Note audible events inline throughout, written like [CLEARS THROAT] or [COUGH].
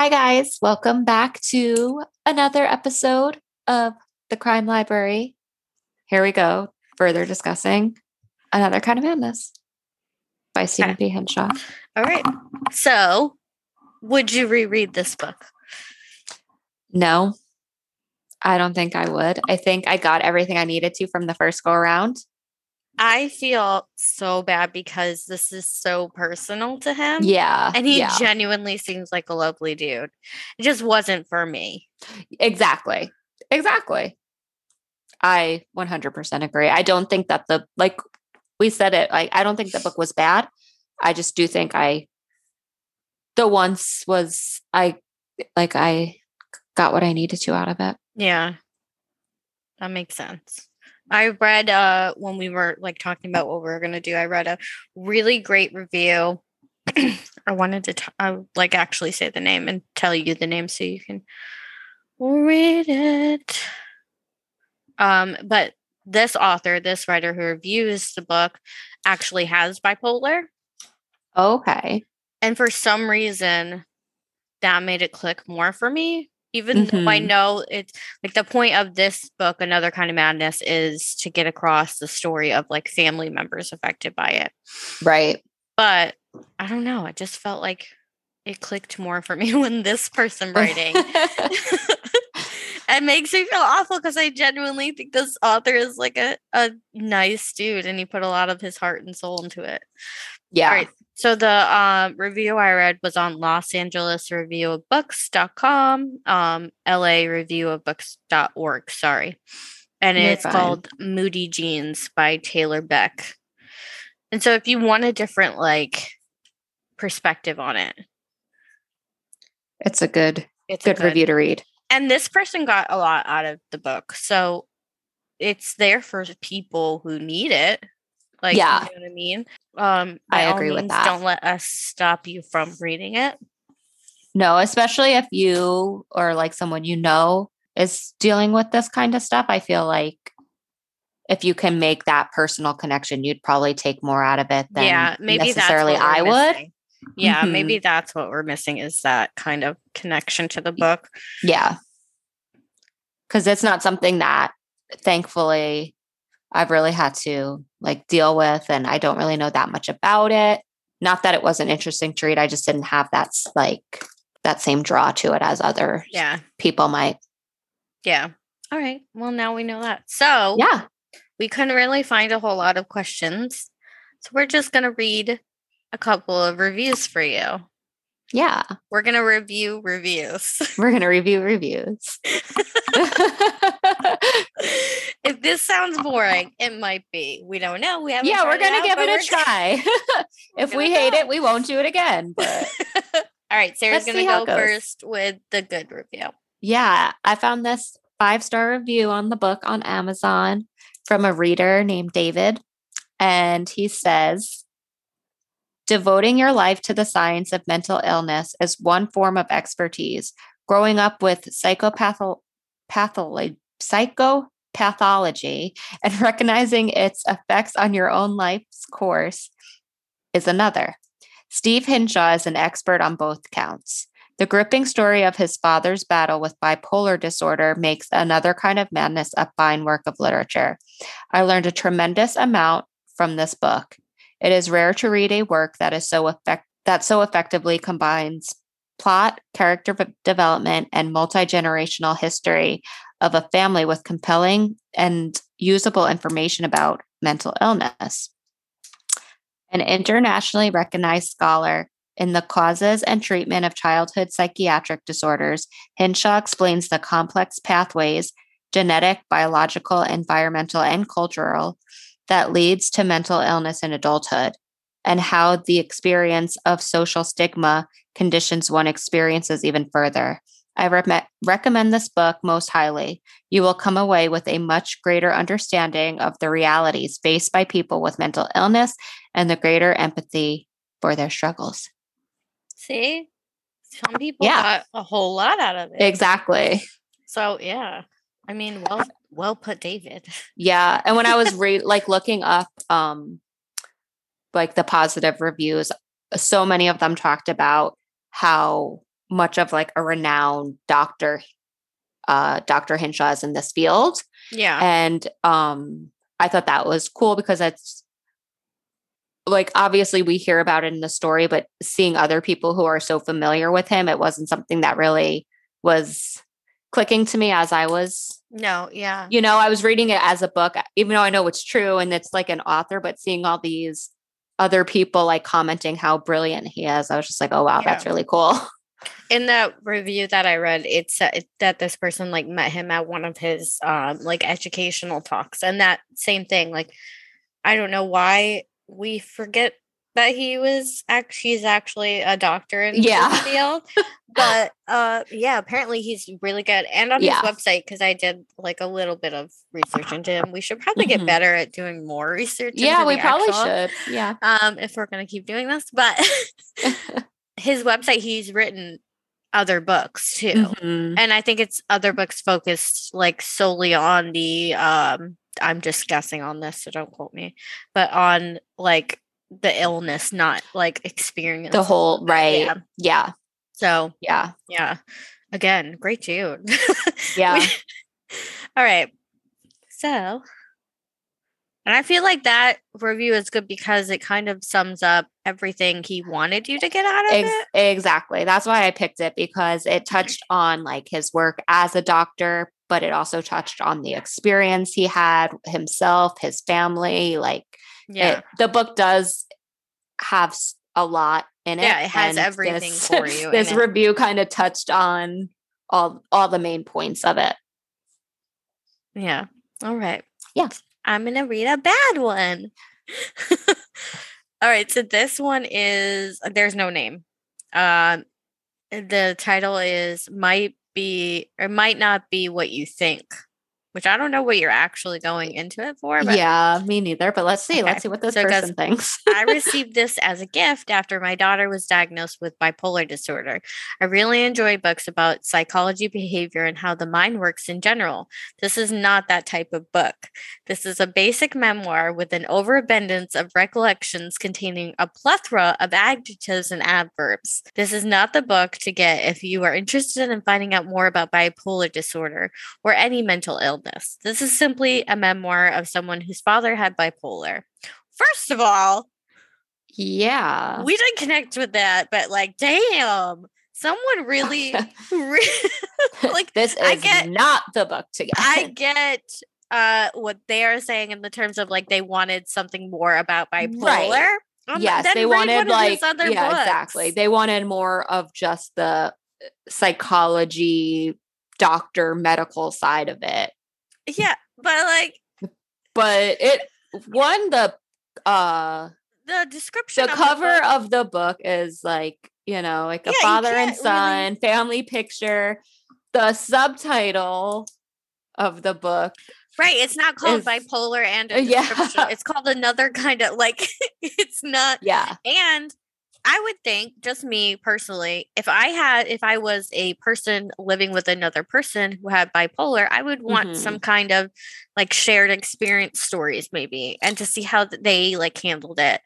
Hi, guys. Welcome back to another episode of the Crime Library. Here we go, further discussing Another Kind of Madness by Stephen P. Hinshaw. All right. So, would you reread this book? No, I don't think I would. I think I got everything I needed to from the first go around. I feel so bad because this is so personal to him. Yeah. And he yeah. genuinely seems like a lovely dude. It just wasn't for me. Exactly. Exactly. I 100% agree. I don't think that the, like we said it, like, I don't think the book was bad. I just do think I, the once was, I, like, I got what I needed to out of it. Yeah. That makes sense. I read uh when we were like talking about what we were gonna do, I read a really great review. [CLEARS THROAT] I wanted to t- I like actually say the name and tell you the name so you can read it. Um, but this author, this writer who reviews the book, actually has bipolar. Okay. And for some reason, that made it click more for me even though I Mhm. know it's like the point of this book, Another Kind of Madness, is to get across the story of like family members affected by it. Right. But I don't know. It just felt like it clicked more for [LAUGHS] me when this person writing. [LAUGHS] [LAUGHS] it makes me feel awful because I genuinely think this author is like a, a nice dude and he put a lot of his heart and soul into it. yeah. Right. So the uh, review I read was on Los Angeles Review of Books.com, um, LA Review of Books.org, sorry. And You're it's fine. called Moody Jeans by Taylor Beck. And so if you want a different like perspective on it, It's a good, it's a good review to read. And this person got a lot out of the book. So it's there for people who need it. Like, Yeah. you know what I mean? Um, I agree with that. Don't let us stop you from reading it. No, especially if you or like someone you know is dealing with this kind of stuff. I feel like if you can make that personal connection, you'd probably take more out of it than yeah, maybe necessarily that's I would. missing. Yeah, Mhm. maybe that's what we're missing is that kind of connection to the book. Yeah. Cause it's not something that thankfully I've really had to like deal with. And I don't really know that much about it. Not that it wasn't interesting to read. I just didn't have that like that same draw to it as other Yeah, people might. yeah. All right. Well, now we know that. So Yeah. we couldn't really find a whole lot of questions. So we're just gonna read a couple of reviews for you. Yeah. We're gonna review reviews. We're gonna review reviews. [LAUGHS] [LAUGHS] [LAUGHS] if this sounds boring, it might be. We don't know. We haven't. yeah, we're gonna out, give it a try. [LAUGHS] if we hate go. it, we won't do it again. [LAUGHS] But All right, Sarah's Let's gonna go first with the good review. yeah, I found this five star review on the book on Amazon from a reader named David. And he says, Devoting your life to the science of mental illness is one form of expertise. Growing up with psychopatho- patholo- psychopathology and [LAUGHS] recognizing its effects on your own life's course is another. Steve Hinshaw is an expert on both counts. The gripping story of his father's battle with bipolar disorder makes another kind of madness a fine work of literature. I learned a tremendous amount from this book. It is rare to read a work that is so effect- that so effectively combines plot, character development, and multi-generational history of a family with compelling and usable information about mental illness. An internationally recognized scholar in the causes and treatment of childhood psychiatric disorders, Hinshaw explains the complex pathways genetic, biological, environmental, and cultural that leads to mental illness in adulthood, and how the experience of social stigma conditions one experiences even further. I re- recommend this book most highly. You will come away with a much greater understanding of the realities faced by people with mental illness and the greater empathy for their struggles. See, some people Yeah. got a whole lot out of it. Exactly. So yeah, I mean, well, well put, David. Yeah. And when I was [LAUGHS] re- like looking up um like the positive reviews, so many of them talked about how much of like a renowned doctor uh Dr. Hinshaw is in this field. Yeah. And um I thought that was cool because it's like obviously we hear about it in the story, but seeing other people who are so familiar with him, it wasn't something that really was clicking to me as I was, no, yeah. you know, I was reading it as a book, even though I know it's true and it's like an author, but seeing all these other people like commenting how brilliant he is, I was just like, oh wow, that's really cool. in that review that I read, it said that this person like met him at one of his um like educational talks, and that same thing. Like, I don't know why we forget that he was actually he's actually a doctor in Yeah. this field, [LAUGHS] but uh yeah, apparently he's really good. And on Yeah. his website, because I did like a little bit of research into him, we should probably get Mhm. better at doing more research. yeah, we the probably actual- should. Yeah. um if we're gonna keep doing this but [LAUGHS] [LAUGHS] his website he's written other books too Mhm. and i think it's other books focused like solely on the um i'm just guessing on this so don't quote me but on like the illness not like experience The whole right. yeah. Yeah. so Yeah. yeah again great dude [LAUGHS] Yeah. We- [LAUGHS] all right so and i feel like that review is good because it kind of sums up everything he wanted you to get out of Ex- it exactly. That's why I picked it because it touched on like his work as a doctor, but it also touched on the experience he had himself, his family. Like yeah it, the book does have a lot in it. Yeah, it has everything this- for [LAUGHS] you This review kind of touched on all all the main points of it. Yeah. All right. Yeah. I'm going to read a bad one. [LAUGHS] All right. So this one is there's no name. Um the title is might be or might not be what you think, which I don't know what you're actually going into it for, but Yeah, me neither. But let's see. Okay, Let's see what this so person thinks. I [LAUGHS] received this as a gift after my daughter was diagnosed with bipolar disorder. I really enjoy books about psychology, behavior, and how the mind works in general. This is not that type of book. This is a basic memoir with an overabundance of recollections containing a plethora of adjectives and adverbs. This is not the book to get if you are interested in finding out more about bipolar disorder or any mental illness. This is simply a memoir of someone whose father had bipolar. First of all, yeah. we didn't connect with that, but like, damn, someone really, [LAUGHS] re- [LAUGHS] like, this I is get- not the book to get. I [LAUGHS] get uh what they are saying in the terms of like they wanted something more about bipolar. Um, yes, they wanted one of his like yeah, exactly. They wanted more of just the uh, psychology doctor medical side of it. Yeah, but like But it one the uh the description, the of cover book- of the book is like, you know, like a Yeah, father and can't really- son family picture. The subtitle of the book right? It's not called is- bipolar and a [LAUGHS] yeah. It's called another kind of like. [LAUGHS] it's not yeah. And I would think, just me personally, if I had, if I was a person living with another person who had bipolar, I would want Mhm. some kind of like shared experience stories, maybe, and to see how they like handled it.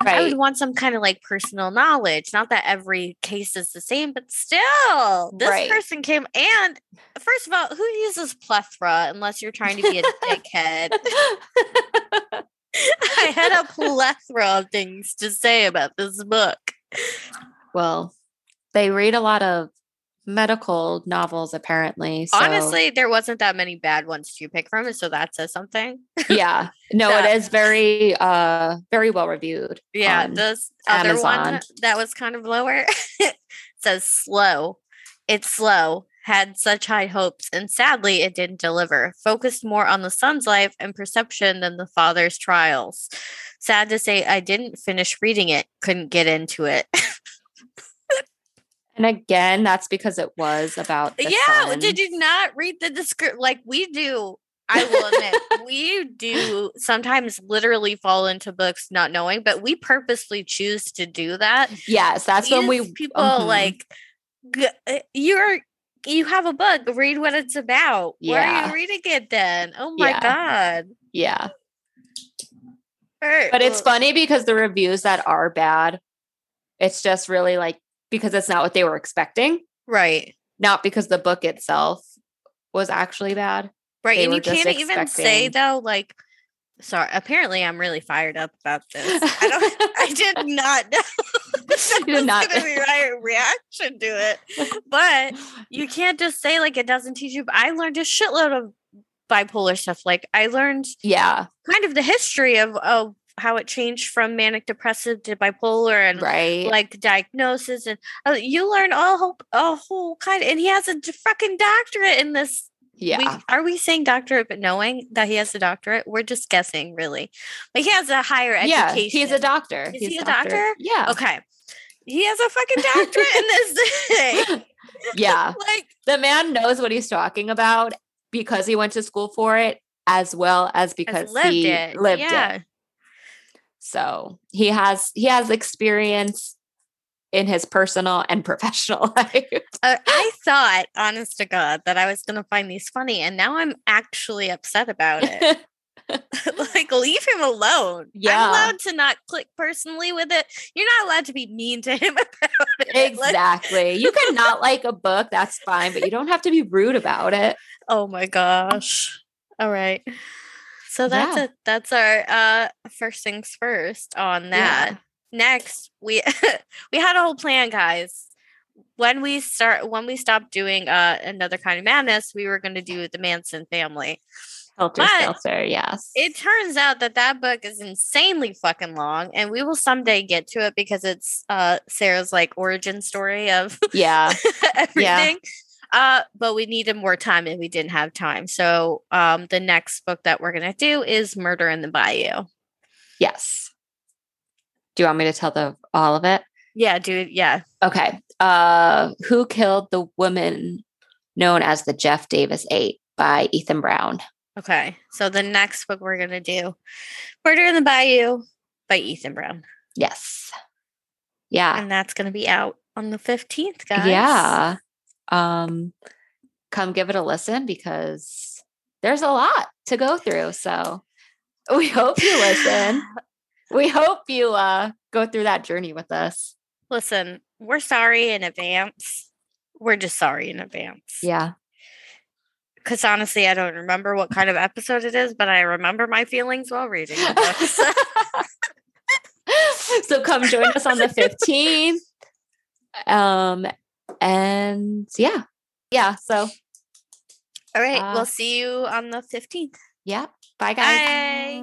I would want some kind of like personal knowledge. Not that every case is the same, but still, this Right. person came. And first of all, who uses plethora unless you're trying to be a dickhead? [LAUGHS] I had a plethora of things to say about this book. well, they read a lot of medical novels apparently. So Honestly, there wasn't that many bad ones to pick from, so that says something. yeah. [LAUGHS] No, Yeah. it is very uh very well reviewed. Yeah, this other one that was kind of lower [LAUGHS] says slow. It's slow. Had such high hopes, and sadly, it didn't deliver. Focused more on the son's life and perception than the father's trials. Sad to say, I didn't finish reading it. Couldn't get into it. and again, that's because it was about the yeah, son. did you not read the description? Like we do. I will admit, we do sometimes literally fall into books not knowing, but we purposely choose to do that. Yes, that's when we people mhm. like uh, you're you have a book read what it's about why are you reading it then oh my Yeah. god yeah. But it's funny because the reviews that are bad, it's just really like because it's not what they were expecting, Right. not because the book itself was actually bad. Right. They and you can't even say though, like sorry, apparently I'm really fired up about this. I don't [LAUGHS] I did not know [LAUGHS] that was not- gonna be my reaction to it. But you [LAUGHS] can't just say like it doesn't teach you. I learned a shitload of bipolar stuff. Like I learned Yeah, kind of the history of of how it changed from manic depressive to bipolar and right. like diagnosis and uh, you learn all whole a whole kind and he has a fucking doctorate in this yeah. we, are we saying doctorate but knowing that he has a doctorate we're just guessing really but he has a higher education. yeah, he's a doctor. Is He's he a doctor? Yeah. okay he has a fucking doctorate in this thing [LAUGHS] yeah. [LAUGHS] like The man knows what he's talking about because he went to school for it as well as because lived he it lived yeah it. So he has he has experience in his personal and [LAUGHS] professional life. Uh, I thought, honest to God, that I was going to find these funny, and now I'm actually upset about it. [LAUGHS] like, leave him alone. Yeah. I'm allowed to not click personally with it. You're not allowed to be mean to [LAUGHS] him about it. Exactly. you can not like a book, that's fine, but you don't have to be rude about it. [LAUGHS] oh my gosh. All right. So that's Yeah. it. That's our uh first things first on that. Next, we we had a whole plan, guys. When we start when we stopped doing uh another kind of madness, we were going to do the Manson family. Helter Skelter, yes. It turns out that that book is insanely fucking long, and we will someday get to it because it's uh Sarah's like origin story of [LAUGHS] yeah. everything. Uh, but we needed more time and we didn't have time. So um the next book that we're gonna do is Murder in the Bayou. Yes. Do you want me to tell the all of it? Yeah, dude. Yeah. Okay. Uh Who Killed the Woman Known as the Jeff Davis Eight by Ethan Brown. Okay. So the next book we're gonna do Murder in the Bayou by Ethan Brown. Yes. Yeah. And that's gonna be out on the 15th, guys. Yeah. Um come give it a listen because there's a lot to go through. So we hope you listen. [LAUGHS] We hope you uh go through that journey with us. Listen, we're sorry in advance. We're just sorry in advance. Yeah. Because honestly, I don't remember what kind of episode it is, but I remember my feelings while reading the [LAUGHS] books. [LAUGHS] so come join us on the 15th. Um and yeah. Yeah, so All right, Uh, we'll see you on the 15th. yeah. Bye guys. Bye.